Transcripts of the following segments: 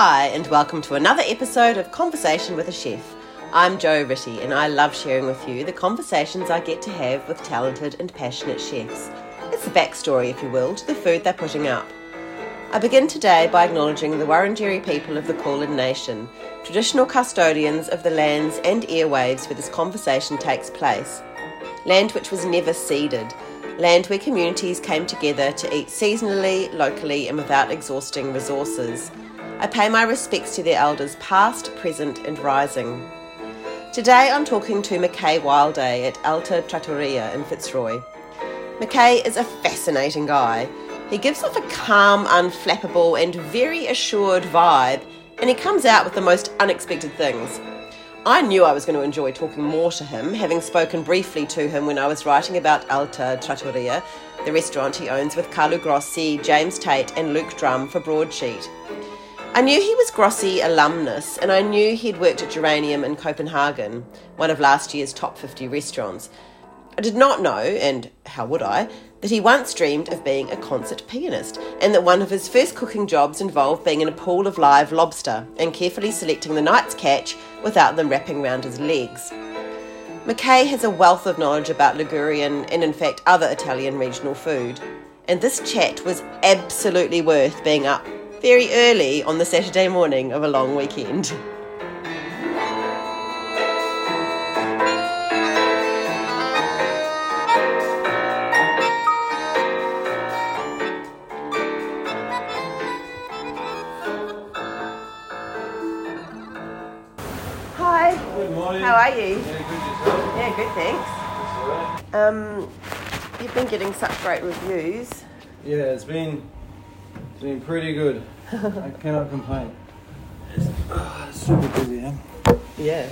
Hi, and welcome to another episode of Conversation with a Chef. I'm Jo Rittey, and I love sharing with you the conversations I get to have with talented and passionate chefs. It's the backstory, if you will, to the food they're putting up. I begin today by acknowledging the Wurundjeri people of the Kulin Nation, traditional custodians of the lands and airwaves where this conversation takes place. Land which was never ceded, land where communities came together to eat seasonally, locally, and without exhausting resources. I pay my respects to their elders past, present, and rising. Today I'm talking to McKay Wilday at Alta Trattoria in Fitzroy. McKay is a fascinating guy. He gives off a calm, unflappable, and very assured vibe, and he comes out with the most unexpected things. I knew I was going to enjoy talking more to him, having spoken briefly to him when I was writing about Alta Trattoria, the restaurant he owns with Carlo Grossi, James Tait, and Luke Drum for Broadsheet. I knew he was Grossi alumnus, and I knew he'd worked at Geranium in Copenhagen, one of last year's top 50 restaurants. I did not know, and how would I, that he once dreamed of being a concert pianist, and that one of his first cooking jobs involved being in a pool of live lobster and carefully selecting the night's catch without them wrapping round his legs. McKay has a wealth of knowledge about Ligurian and, in fact, other Italian regional food, and this chat was absolutely worth being up very early on the Saturday morning of a long weekend. Hi. Good morning. How are you? Yeah, good. Yeah, good, thanks. That's all right. Um, you've been getting such great reviews. Yeah, it's been it's been pretty good. I cannot complain. It's, ah, it's super busy, yeah. Yeah.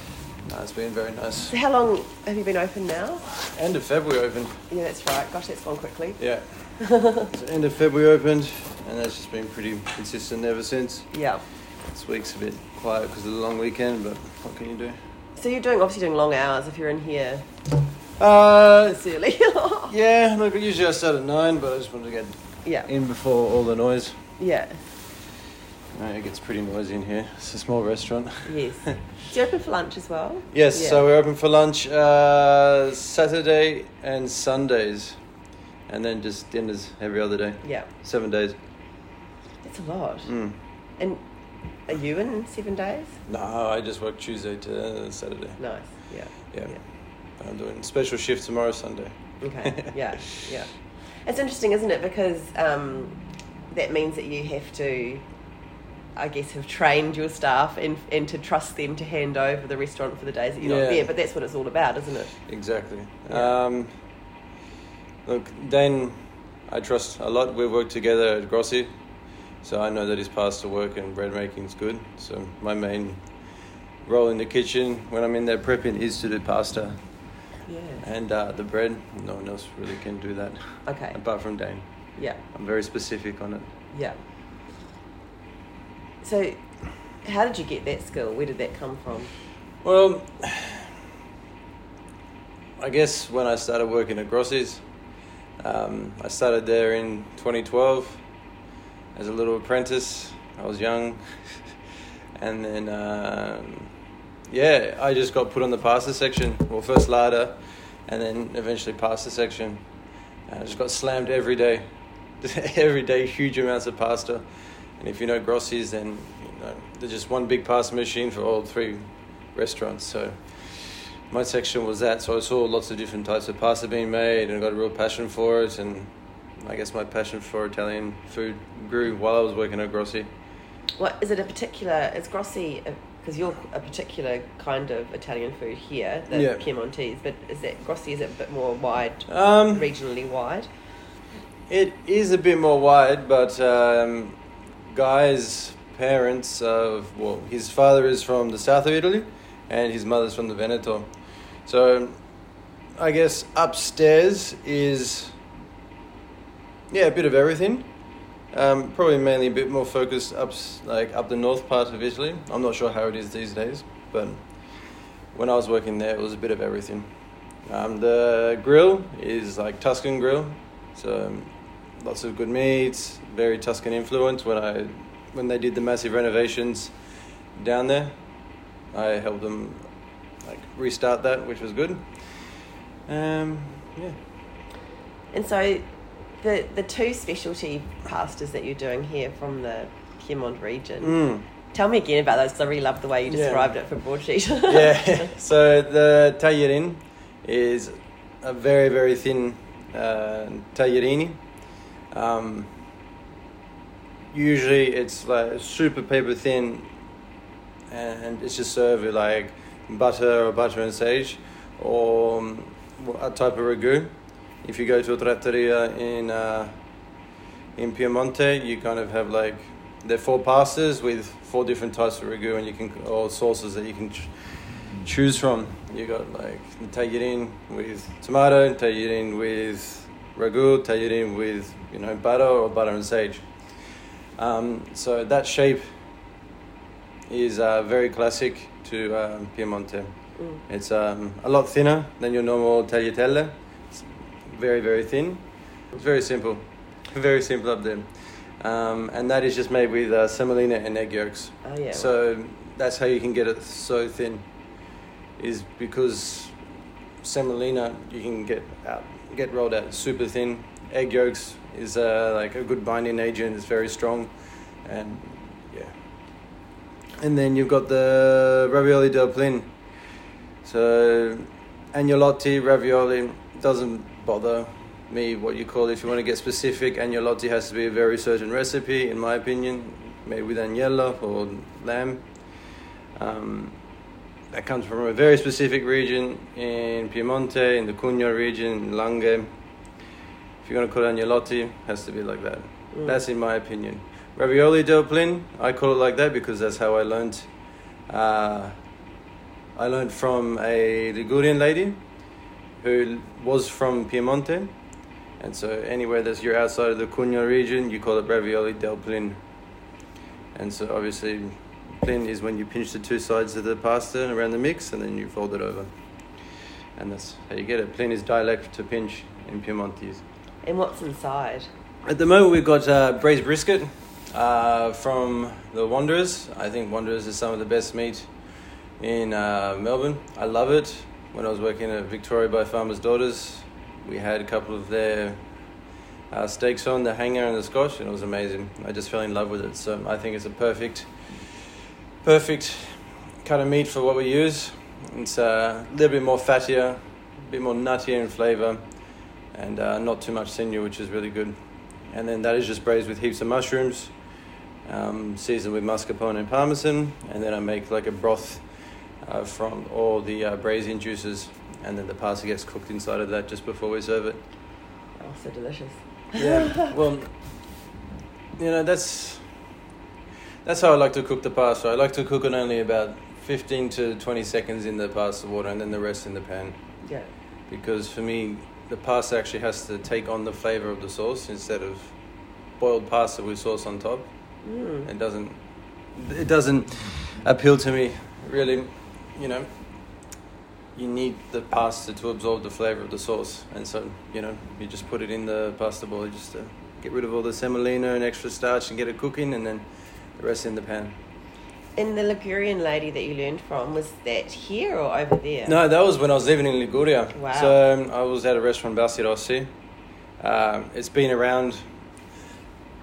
No, it's been very nice. So how long have you been open now? End of February opened. Yeah, that's right. Gosh, that's gone quickly. Yeah. so end of February opened, and that's just been pretty consistent ever since. Yeah. This week's a bit quiet because of the long weekend, but what can you do? So you're doing obviously doing long hours if you're in here Uh, this early. yeah. Look, usually I start at nine, but I just wanted to get yeah. in before all the noise. Yeah. No, it gets pretty noisy in here. It's a small restaurant. Yes. so you're open for lunch as well? Yes, Yeah. so we're open for lunch uh, Saturday and Sundays, and then just dinners every other day. Yeah. Seven days. That's a lot. Mm. And are you in seven days? No, I just work Tuesday to Saturday. Nice. Yeah. Yeah. I'm doing special shift tomorrow, Sunday. Okay. Yeah. Yeah. It's interesting, isn't it? Because um, that means that you have to, I guess, have trained your staff and, and to trust them to hand over the restaurant for the days that you're Yeah. not there. But that's what it's all about, isn't it? Exactly. Yeah. Um, look, Dane, I trust a lot. We've worked together at Grossi, so I know that his past to work and bread making is good. So my main role in the kitchen when I'm in there prepping is to do pasta Yeah. and uh, the bread. No one else really can do that Okay. apart from Dane. Yeah. I'm very specific on it. Yeah. So, how did you get that skill? Where did that come from? Well, I guess when I started working at Grossi's, um, I started there in 2012 as a little apprentice. I was young, and then um, yeah, I just got put on the pasta section. Well, first larder, and then eventually pasta section. And I just got slammed every day, every day, huge amounts of pasta. And if you know Grossi's, then you know they're just one big pasta machine for all three restaurants. So my section was that. So I saw lots of different types of pasta being made, and I got a real passion for it. And I guess my passion for Italian food grew while I was working at Grossi. What is it? A particular? Is Grossi? Because you're a particular kind of Italian food here, the Yeah. Piemontese. But is that Grossi? Is it a bit more wide, Um, regionally wide? It is a bit more wide, but um, Guy's parents, uh, well, his father is from the south of Italy, and his mother's from the Veneto. So, I guess upstairs is, yeah, a bit of everything. Um, probably mainly a bit more focused up, like up the north part of Italy. I'm not sure how it is these days, but when I was working there, it was a bit of everything. Um, the grill is like Tuscan grill, so um, lots of good meats, very Tuscan influence. When I when they did the massive renovations down there. I helped them like restart that, which was good. Um, yeah. And so, the the two specialty pastas that you're doing here from the Piedmont region. Mm. Tell me again about those because I really love the way you Yeah. described it for broadsheet. yeah. So the tagliarin is a very very thin uh, tagliarini. Um, usually it's like super paper thin, and it's just served with like butter or butter and sage, or um, a type of ragu. If you go to a trattoria in uh, in Piemonte, you kind of have like there are four pastas with four different types of ragu, and you can or sauces that you can ch- choose from. You got like the tagliarin with tomato, tagliarin with ragu, tagliarin with you know butter or butter and sage. Um, so that shape is uh, very classic to um, Piemonte. Mm. It's um, a lot thinner than your normal tagliatelle. It's very, very thin. It's very simple. Very simple up there. Um, and that is just made with uh, semolina and egg yolks. Oh yeah. So that's how you can get it so thin. Is because semolina you can get out, get rolled out super thin. Egg yolks is uh, like a good binding agent. It's very strong, and yeah. And then you've got the ravioli del plin. So agnolotti ravioli doesn't bother me what you call it. If you want to get specific, agnolotti has to be a very certain recipe, in my opinion, made with agnello or lamb. Um, that comes from a very specific region in Piemonte, in the Cuneo region, in Langhe. If you're going to call it agnolotti, it has to be like that. Mm. That's in my opinion. Ravioli del plin, I call it like that because that's how I learned. Uh, I learned from a Ligurian lady who was from Piemonte. And so anywhere that you're outside of the Cuneo region, you call it ravioli del plin. And so obviously, plin is when you pinch the two sides of the pasta around the mix and then you fold it over. And that's how you get it. Plin is dialect to pinch in Piemontese. and what's inside? At the moment, we've got uh, braised brisket uh, from the Wanderers. I think Wanderers is some of the best meat in uh, Melbourne. I love it. When I was working at Victoria by Farmers Daughters, we had a couple of their uh, steaks on, the hanger and the scotch, and it was amazing. I just fell in love with it. So I think it's a perfect, perfect cut of meat for what we use. It's uh, a little bit more fattier, a bit more nuttier in flavour, and uh, not too much sinew, which is really good. And then that is just braised with heaps of mushrooms, um, seasoned with mascarpone and parmesan, and then I make like a broth uh, from all the uh, braising juices, and then the pasta gets cooked inside of that just before we serve it. Oh, so delicious. Yeah, well, you know that's that's how I like to cook the pasta. I like to cook it only about fifteen to twenty seconds in the pasta water, and then the rest in the pan. Yeah. because for me the pasta actually has to take on the flavor of the sauce instead of boiled pasta with sauce on top Mm. it doesn't it doesn't appeal to me really you know you need the pasta to absorb the flavor of the sauce and so you know you just put it in the pasta bowl just to get rid of all the semolina and extra starch and get it cooking and then the rest in the pan And the Ligurian lady that you learned from was that here or over there? No, that was when I was living in Liguria. Wow. So um, I was at a restaurant, Balzi Rossi. Um, it's been around.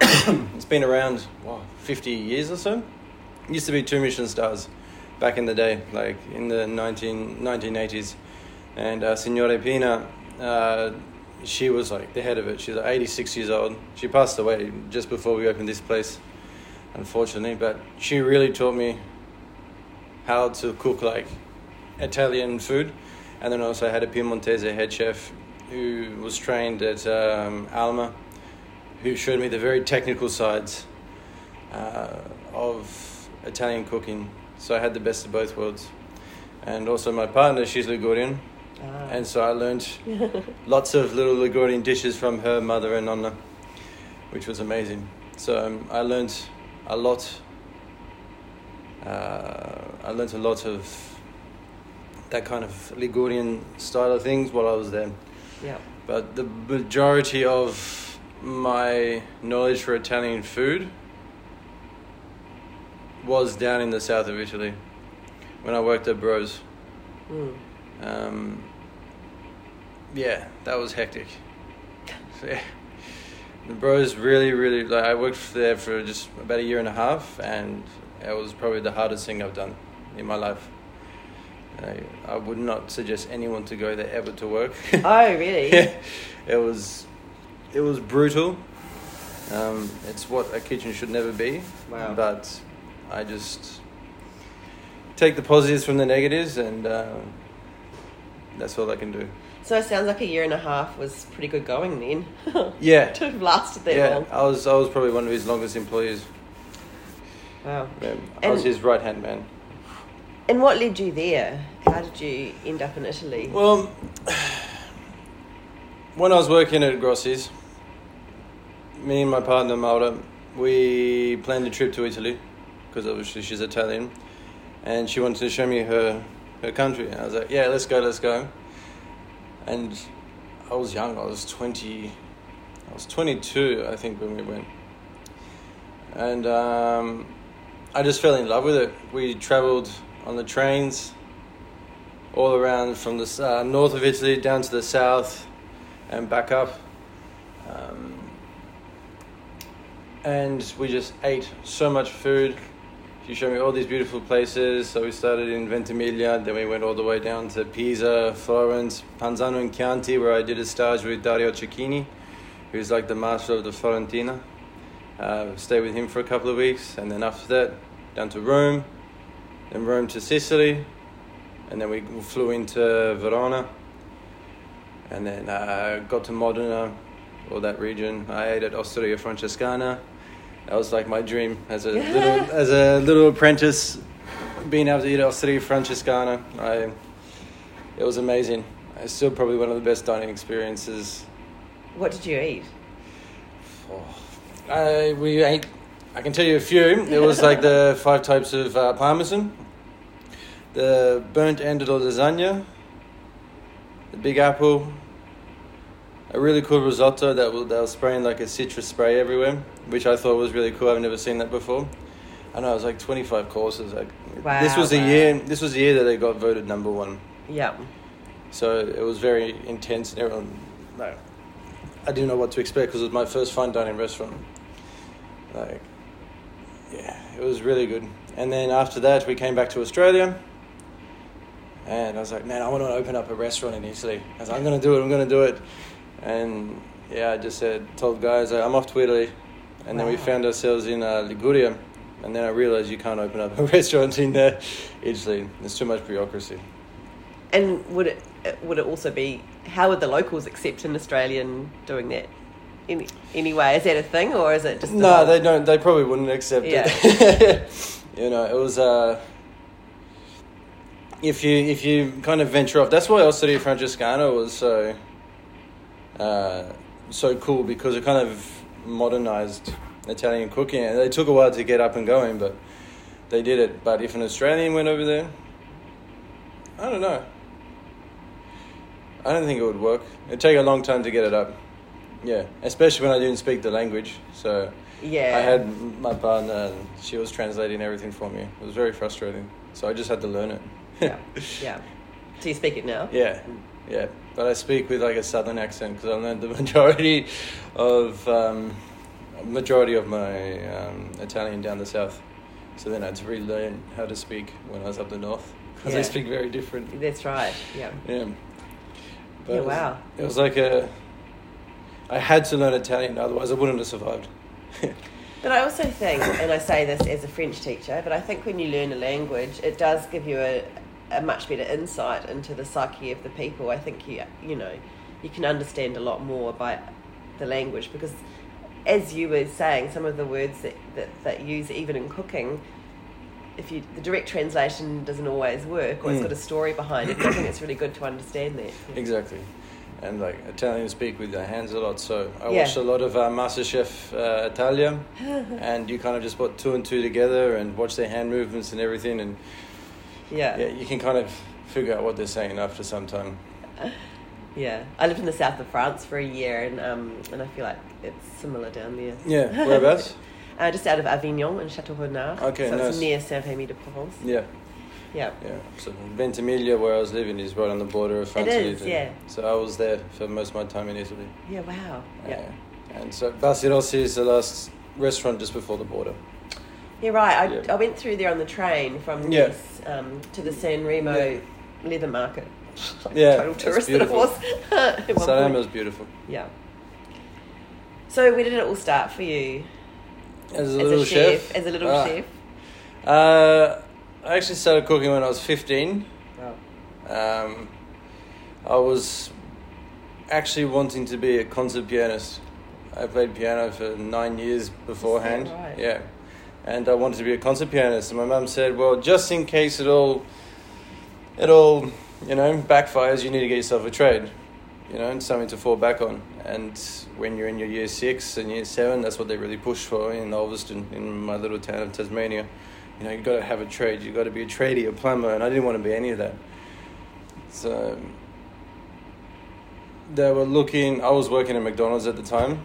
it's been around wow, fifty years or so. It used to be two Michelin stars back in the day, like in the 19, 1980s. And uh, Signore Pina, uh, she was like the head of it. She's like 86 years old. She passed away just before we opened this place, unfortunately. But she really taught me how to cook like Italian food, and then also I had a Piemontese head chef who was trained at um, Alma, who showed me the very technical sides uh, of Italian cooking. So I had the best of both worlds, and also my partner, she's Ligurian, Ah. and so I learned lots of little Ligurian dishes from her mother and nonna, which was amazing. So um, I learned a lot. Uh, I learned a lot of that kind of Ligurian style of things while I was there. yeah. But the majority of my knowledge for Italian food was down in the south of Italy when I worked at Bros. Mm. Um, yeah, that was hectic. So, yeah. The Bros really, really like. I worked there for just about a year and a half, and it was probably the hardest thing I've done in my life. I, I would not suggest anyone to go there ever to work. Oh, really? yeah, it was, it was brutal. Um, it's what a kitchen should never be. Wow. But I just take the positives from the negatives, and uh, that's all I can do. So it sounds like a year and a half was pretty good going then. Yeah. to have lasted that yeah, long. I was I was probably one of his longest employees. Wow. Um, I was his right hand man. And what led you there? How did you end up in Italy? Well, when I was working at Grossi's, me and my partner Maura, we planned a trip to Italy because obviously she's Italian, and she wanted to show me her her country. And I was like, "Yeah, let's go, let's go." And I was young. I was twenty. I was twenty two, I think, when we went. And um, I just fell in love with it. We travelled on the trains all around from the uh, north of Italy down to the south and back up. Um, and we just ate so much food. She showed me all these beautiful places. So we started in Ventimiglia, then we went all the way down to Pisa, Florence, Panzano and Chianti, where I did a stage with Dario Cecchini, who's like the master of the Florentina. Uh, stayed with him for a couple of weeks, and then after that, down to Rome, then Rome to Sicily, and then we flew into Verona, and then uh, got to Modena, or that region. I ate at Osteria Francescana. That was like my dream as a little as a little apprentice, being able to eat at Osteria Francescana. I, it was amazing. It's still probably one of the best dining experiences. What did you eat? I we ate. I can tell you a few. It was like the five types of uh, parmesan, the burnt end of the lasagna, the big apple, a really cool risotto that was, that was spraying like a citrus spray everywhere, which I thought was really cool. I've never seen that before. I know it was like twenty five courses. Like Wow, this was the wow. year. This was the year that they got voted number one. Yeah. So it was very intense, and everyone, like, I didn't know what to expect because it was my first fine dining restaurant. Like, yeah, it was really good. And then after that, we came back to Australia, and I was like, man, I want to open up a restaurant in Italy. I was like, I'm gonna do it. I'm gonna do it. And yeah, I just said, told guys, I'm off to Italy, and then we found ourselves in uh, Liguria. And then I realized you can't open up a restaurant in uh, Italy. There's too much bureaucracy. And would it would it also be how would the locals accept an Australian doing that? Any anyway, is that a thing or is it just No, whole- they don't. They probably wouldn't accept Yeah. it. you know, it was. Uh, if you if you kind of venture off, that's why Osteria Francescana was so uh, so cool because it kind of modernized Italian cooking, and they took a while to get up and going, but they did it. But if an Australian went over there, I don't know. I don't think it would work. It'd take a long time to get it up. Yeah, especially when I didn't speak the language. So yeah. I had my partner, and she was translating everything for me. It was very frustrating. So I just had to learn it. yeah. Yeah. Do you speak it now? yeah, yeah. But I speak with like a southern accent because I learned the majority of um, majority of my um, Italian down the south. So then I had to relearn how to speak when I was up the north because Yeah. they speak very different. That's right. Yeah. Yeah. Yeah, it was- wow. It was like a. I had to learn Italian, otherwise I wouldn't have survived. But I also think, and I say this as a French teacher, but I think when you learn a language, it does give you a, a much better insight into the psyche of the people. I think you you know you can understand a lot more by the language because, as you were saying, some of the words that that, that use even in cooking. If you the direct translation doesn't always work, or it's got a story behind it, I think it's really good to understand that. Exactly. And like Italians speak with their hands a lot, so I Yeah. watched a lot of uh, MasterChef uh, Italia, and you kind of just put two and two together and watch their hand movements and everything, and Yeah. yeah, you can kind of figure out what they're saying after some time. Yeah, I lived in the south of France for a year, and um, and I feel like it's similar down there. Yeah, whereabouts? uh, just out of Avignon in Chateau Renard. Okay, so nice. it's near Saint-Rémy de Provence. Yeah, Yeah. yeah. So Ventimiglia, where I was living, is right on the border of France and Italy. yeah. So I was there for most of my time in Italy. Yeah, wow. Yeah. Uh, and so Balzi Rossi is the last restaurant just before the border. Yeah, right. I, Yeah. I went through there on the train from Yeah. Nice um, to the San Remo Yeah. leather market. Yeah, Total tourist that it was. at one Salerno point. is beautiful. Yeah. So where did it all start for you? As a as little a chef, As a little Ah. chef? Uh, I actually started cooking when I was 15. Wow. Um, I was actually wanting to be a concert pianist. I played piano for nine years beforehand. right? Yeah. And I wanted to be a concert pianist. And my mum said, well, just in case it all, it all, you know, backfires, you need to get yourself a trade, you know, and something to fall back on. And when you're in your year six and year seven, that's what they really push for in Ulverstone, in my little town of Tasmania. You know, you've got to have a trade. You've got to be a tradie, a plumber, and I didn't want to be any of that. So they were looking. I was working at McDonald's at the time,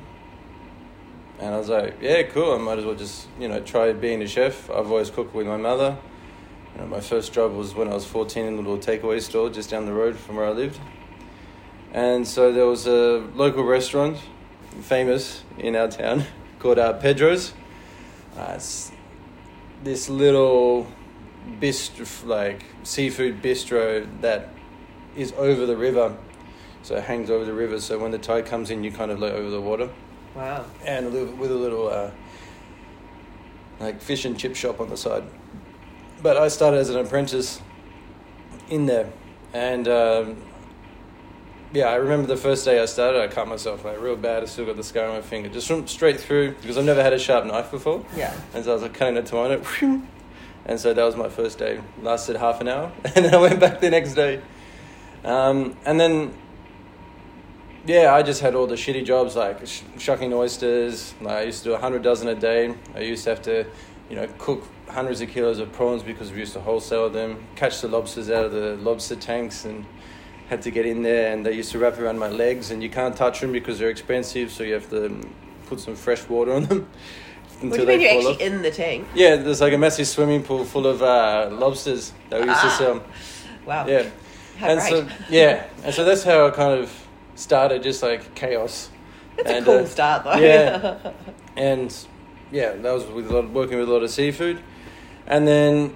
and I was like, "Yeah, cool. I might as well just you know try being a chef." I've always cooked with my mother. You know, my first job was when I was fourteen in a little takeaway store just down the road from where I lived, and so there was a local restaurant, famous in our town, called uh, Pedro's. Uh, it's this little bistro, like seafood bistro that is over the river. So it hangs over the river. So when the tide comes in, you kind of look over the water, Wow. and a little, with a little uh, like fish and chip shop on the side. But I started as an apprentice in there, and um, yeah, I remember the first day I started, I cut myself like real bad. I still got the scar on my finger, just from straight through because I've never had a sharp knife before. Yeah. And so I was like cutting a tomato. And so that was my first day. Lasted half an hour. And then I went back the next day. Um, and then, yeah, I just had all the shitty jobs like sh- shucking oysters. Like I used to do a hundred dozen a day. I used to have to, you know, cook hundreds of kilos of prawns because we used to wholesale them, catch the lobsters out of the lobster tanks and had to get in there and they used to wrap around my legs and you can't touch them because they're expensive so you have to put some fresh water on them What do you mean you're actually in the tank? yeah, there's like a massive swimming pool full of uh, lobsters that we used to Ah. sell. Wow. Yeah, How and so yeah, and so that's how I kind of started, just like chaos. That's and, a cool uh, start, though. yeah. And yeah, that was with a lot, working with a lot of seafood, and then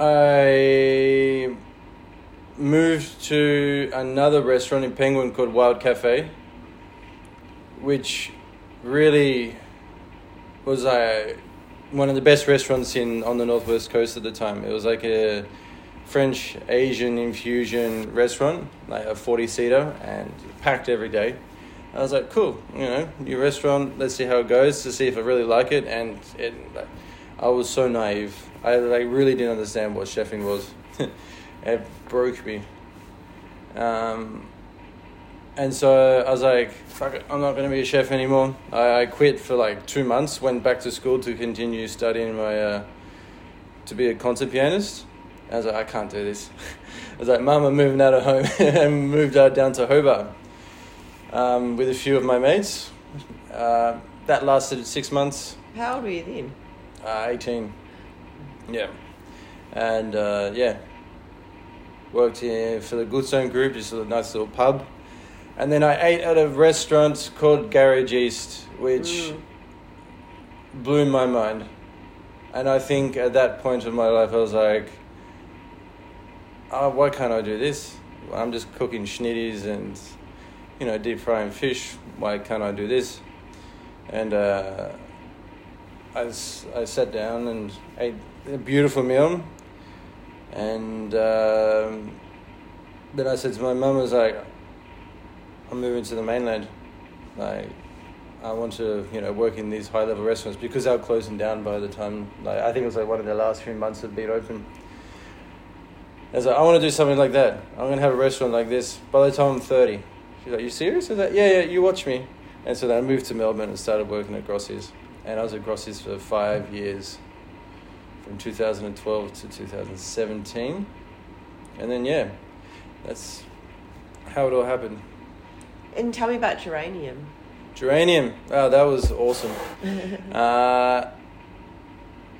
I moved to another restaurant in Penguin called Wild Cafe, which really was uh, one of the best restaurants in on the northwest coast at the time. It was like a French Asian infusion restaurant, like a forty seater, and packed every day. I was like, cool, you know, new restaurant. Let's see how it goes to see if I really like it. And it, I was so naive. I like really didn't understand what chefing was. it broke me. Um, and so I was like, fuck it, I'm not going to be a chef anymore. I, I quit for like two months, went back to school to continue studying my, uh, to be a concert pianist. I was like, I can't do this. I was like, Mum, I'm moving out of home and moved out down to Hobart um, with a few of my mates. Uh, that lasted six months, How old were you then? uh, 18. Yeah. And uh, yeah, worked here for the Goodstone Group, just a nice little pub. And then I ate at a restaurant called Garagistes, which Mm. blew my mind. And I think at that point of my life, I was like, oh, why can't I do this? I'm just cooking schnitties and, you know, deep frying fish. Why can't I do this? And uh, I, I sat down and ate a beautiful meal. And um, then I said to my mum, I was like, I'm moving to the mainland. Like, I want to, you know, work in these high level restaurants because they were closing down by the time, like, I think it was like one of the last few months had been open. I was like, I want to do something like that. I'm going to have a restaurant like this by the time I'm 30. She's like, You serious? I was like, Yeah, yeah, you watch me. And so then I moved to Melbourne and started working at Grossi's. And I was at Grossi's for five years, from 2012 to 2017. And then, yeah, that's how it all happened. And tell me about geranium. Geranium. Oh, that was awesome. uh,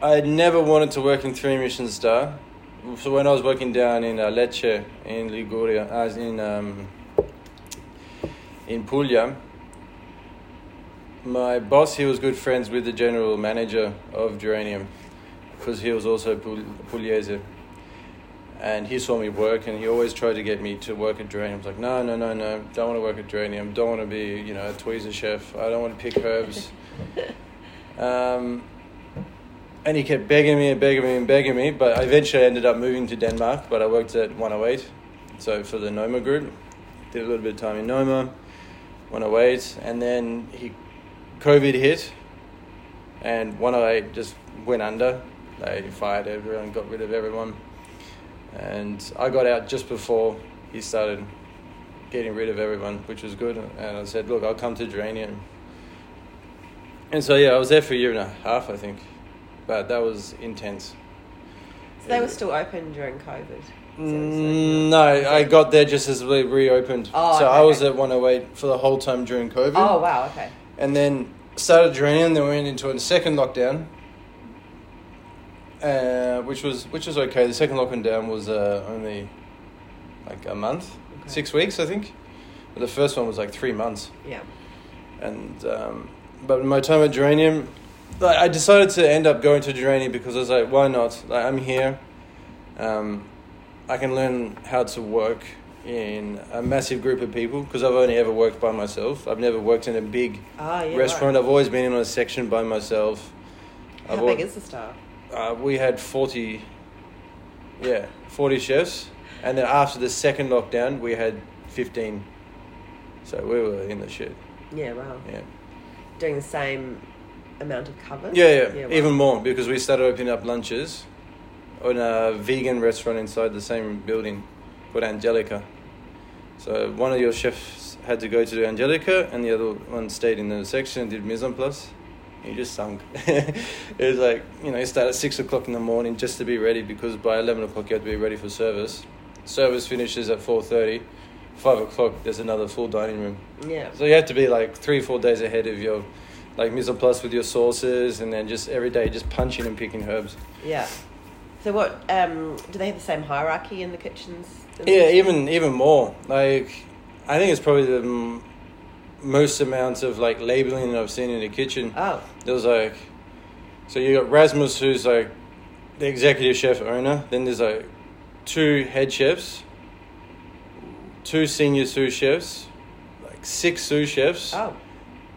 I never wanted to work in Three Michelin Star. So when I was working down in uh, Lecce, in Liguria, as in um, in Puglia, my boss he was good friends with the general manager of Geranium, because he was also Pugliese. And he saw me work, and he always tried to get me to work at Geranium. I was like, no, no, no, no, don't want to work at Geranium. Don't want to be, you know, a tweezer chef. I don't want to pick herbs. um, and he kept begging me and begging me and begging me. But eventually, I ended up moving to Denmark. But I worked at 108, so for the Noma group, did a little bit of time in Noma, 108, and then he, COVID hit, and 108 just went under. They fired everyone, got rid of everyone, and I got out just before he started getting rid of everyone, which was good. And I said, "Look, I'll come to Geranium." And so yeah, I was there for a year and a half, I think but that was intense. So they were still open during COVID. Mm, no, I got there just as we reopened. Oh, so okay, I was okay. at 108 for the whole time during COVID. Oh wow, okay. And then started draining, then went into a second lockdown. Uh, which was which was okay. The second lockdown was uh, only like a month, Okay. six weeks, I think. But the first one was like three months. Yeah. And um, but my time at Geranium, like, I decided to end up going to Geranium because I was like, why not? Like, I'm here. Um, I can learn how to work in a massive group of people because I've only ever worked by myself. I've never worked in a big Ah, yeah. restaurant. Right. I've always been in a section by myself. How I've big al- is the staff? uh, we had 40, yeah, 40 chefs. And then after the second lockdown, we had 15. So we were in the shit. Yeah, wow. Yeah. Doing the same amount of covers. Yeah, yeah, wow. even more because we started opening up lunches on a vegan restaurant inside the same building called Angelica. So one of your chefs had to go to Angelica, and the other one stayed in the section and did mise en place. He just sunk. it was like you know, you start at six o'clock in the morning just to be ready because by eleven o'clock you have to be ready for service. Service finishes at four thirty. Five o'clock, there's another full dining room. Yeah. So you have to be like three, four days ahead of your like mise en place with your sauces, and then just every day just punching and picking herbs. Yeah. So what? Um, do they have the same hierarchy in the kitchens? Yeah, even even more. Like I think it's probably the m- most amount of like labeling I've seen in the kitchen. Oh. There was like, so you got Rasmus, who's like the executive chef owner. Then there's like two head chefs, two senior sous chefs, like six sous chefs. Oh.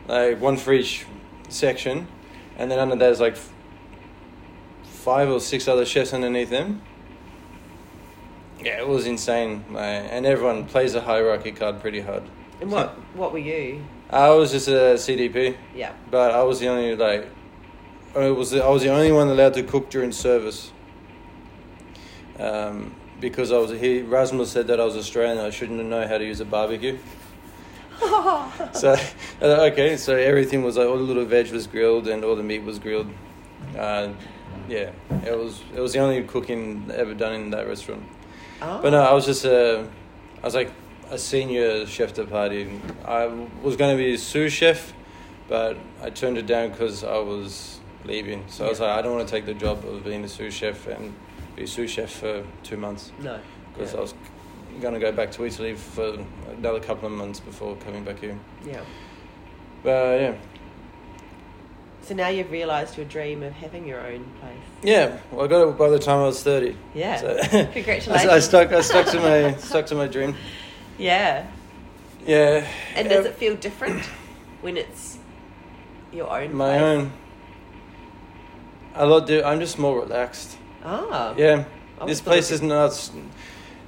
Like one for each section, and then under there's like five or six other chefs underneath them. Yeah, it was insane, like, and everyone plays the hierarchy card pretty hard. And what? What were you? I was just a CDP, Yeah. but I was the only like, I was the, I was the only one allowed to cook during service. Um, because I was he Rasmus said that I was Australian, I shouldn't know how to use a barbecue. so uh, okay, so everything was like all the little veg was grilled and all the meat was grilled. Uh, yeah, it was it was the only cooking ever done in that restaurant. Oh. But no, I was just a, I was like a senior chef de partie. I was going to be a sous chef, but I turned it down because I was leaving. So I was like, I don't want to take the job of being a sous chef and be sous chef for two months No. because Yeah. I was going to go back to Italy for another couple of months before coming back here. Yeah. But yeah, So now you've realised your dream of having your own place. yeah. Well, I got it by the time I was thirty. Yeah. So Congratulations. I, I stuck. I stuck to my stuck to my dream. Yeah. Yeah. And does it feel different when it's your own my place? own? A lot. Do I'm just more relaxed. Ah. Yeah. This place is not.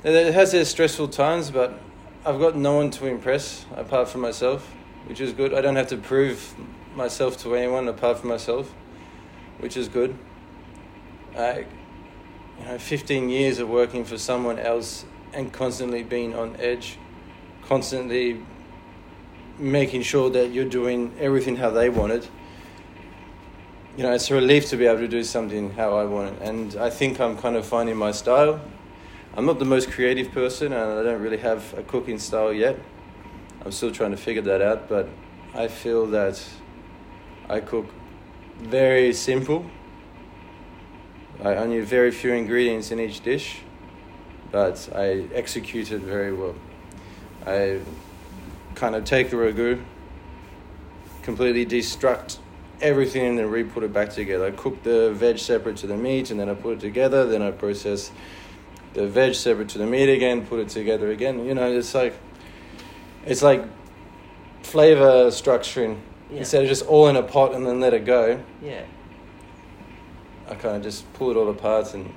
It has its stressful times, but I've got no one to impress apart from myself, which is good. I don't have to prove myself to anyone apart from myself, which is good. I, you know, 15 years of working for someone else and constantly being on edge, constantly making sure that you're doing everything how they want it. You know, it's a relief to be able to do something how I want it, and I think I'm kind of finding my style. I'm not the most creative person, and I don't really have a cooking style yet. I'm still trying to figure that out, but I feel that I cook very simple. I only have very few ingredients in each dish, but I execute it very well. I kind of take the ragu, completely destruct everything and then re-put it back together. I cook the veg separate to the meat and then I put it together. Then I process the veg separate to the meat again, put it together again. You know, it's like it's like flavor structuring Yeah. instead of just all in a pot and then let it go. Yeah. I kind of just pull it all apart and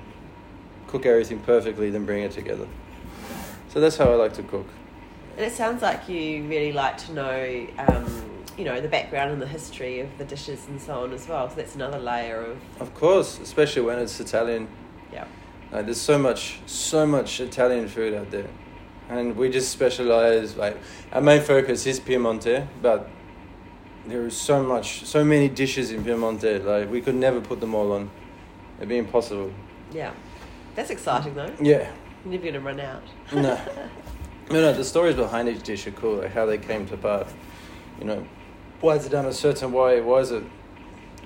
cook everything perfectly, then bring it together. So that's how I like to cook. And it sounds like you really like to know, um, you know, the background and the history of the dishes and so on as well. So that's another layer of Of course, especially when it's Italian. yeah, Like, there's so much, so much Italian food out there, and we just specialize. Like our main focus is Piemonte, but there is so much, so many dishes in Piemonte. Like we could never put them all on. It'd be impossible. yeah. That's exciting though. Yeah, You're never going to run out. no, no, no. The stories behind each dish are cool. Like how they came to part. You know, why is it done a certain way? Why is it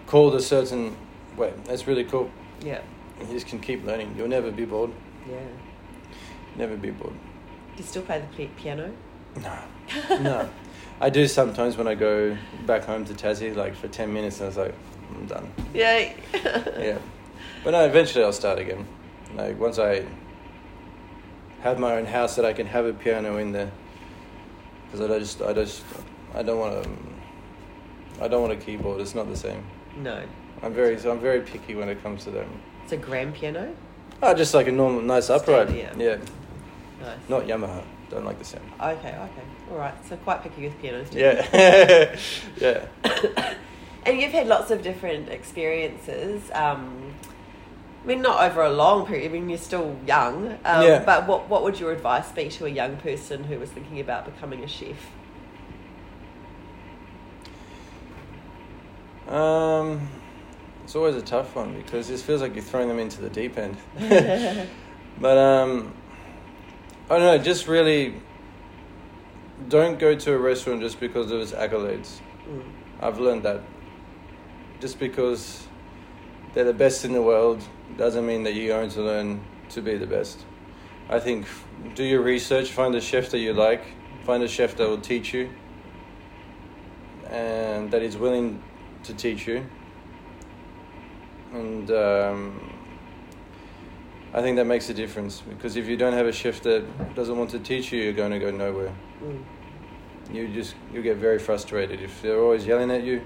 called a certain way? That's really cool. Yeah, You just can keep learning. You'll never be bored. yeah. Never be bored. Do you still play the piano? No, no. I do sometimes when I go back home to Tassie, like for 10 minutes, and I was like, I'm done. Yay. Yeah. But no, eventually I'll start again. Like, once I have my own house that I can have a piano in there. Because I just, I just, I don't want to, I don't want a keyboard. It's not the same. No. I'm very, so I'm very picky when it comes to them. It's a grand piano. Oh, just like a normal, nice upright. Standard, yeah. Nice. Not Yamaha. Don't like the sound. Okay, okay. All right. So quite picky with pianos. too. Yeah. yeah. And you've had lots of different experiences. Um, I mean, not over a long period. I mean, you're still young. Um, Yeah. But what what would your advice be to a young person who was thinking about becoming a chef? Um, it's always a tough one because it feels like you're throwing them into the deep end. but um, I don't know. Just really don't go to a restaurant just because of its accolades. Mm. I've learned that. Just because they're the best in the world doesn't mean that you're going to learn to be the best. I think do your research, find a chef that you like, find a chef that will teach you, and that is willing to teach you. And um, I think that makes a difference because if you don't have a chef that doesn't want to teach you, you're going to go nowhere. Mm. you just you get very frustrated. If they're always yelling at you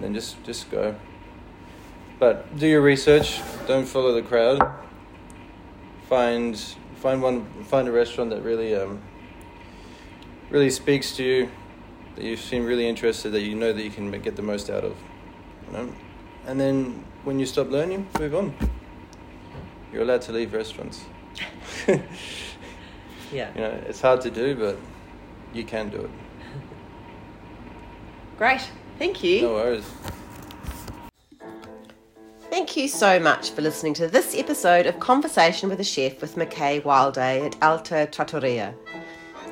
then just just go. But do your research. Don't follow the crowd. Find find one find a restaurant that really um really speaks to you that you seem really interested that you know that you can get the most out of you know and then when you stop learning move on you're allowed to leave restaurants Yeah. you know it's hard to do but you can do it Great. Thank you. no worries Thank you so much for listening to this episode of Conversation with a Chef with McKay Wilday at Alta Trattoria.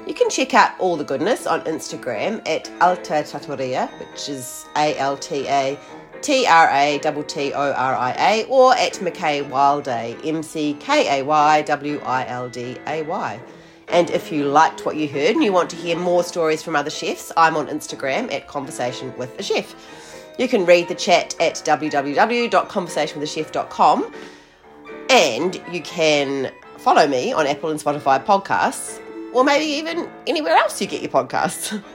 You can check out all the goodness on Instagram at Alta Trattoria, which is A L T A T R A T T O R I A, or at McKay Wilday, M C K A Y W I L D A Y. And if you liked what you heard and you want to hear more stories from other chefs, I'm on Instagram at Conversation with a Chef. You can read the chat at www.conversationwithachef.com and you can follow me on Apple and Spotify podcasts or maybe even anywhere else you get your podcasts.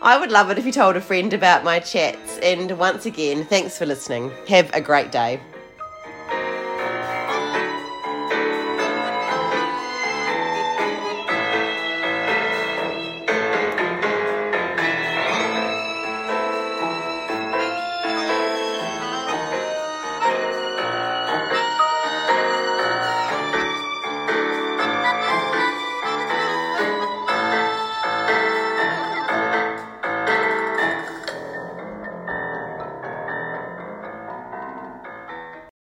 I would love it if you told a friend about my chats. And once again, thanks for listening. Have a great day.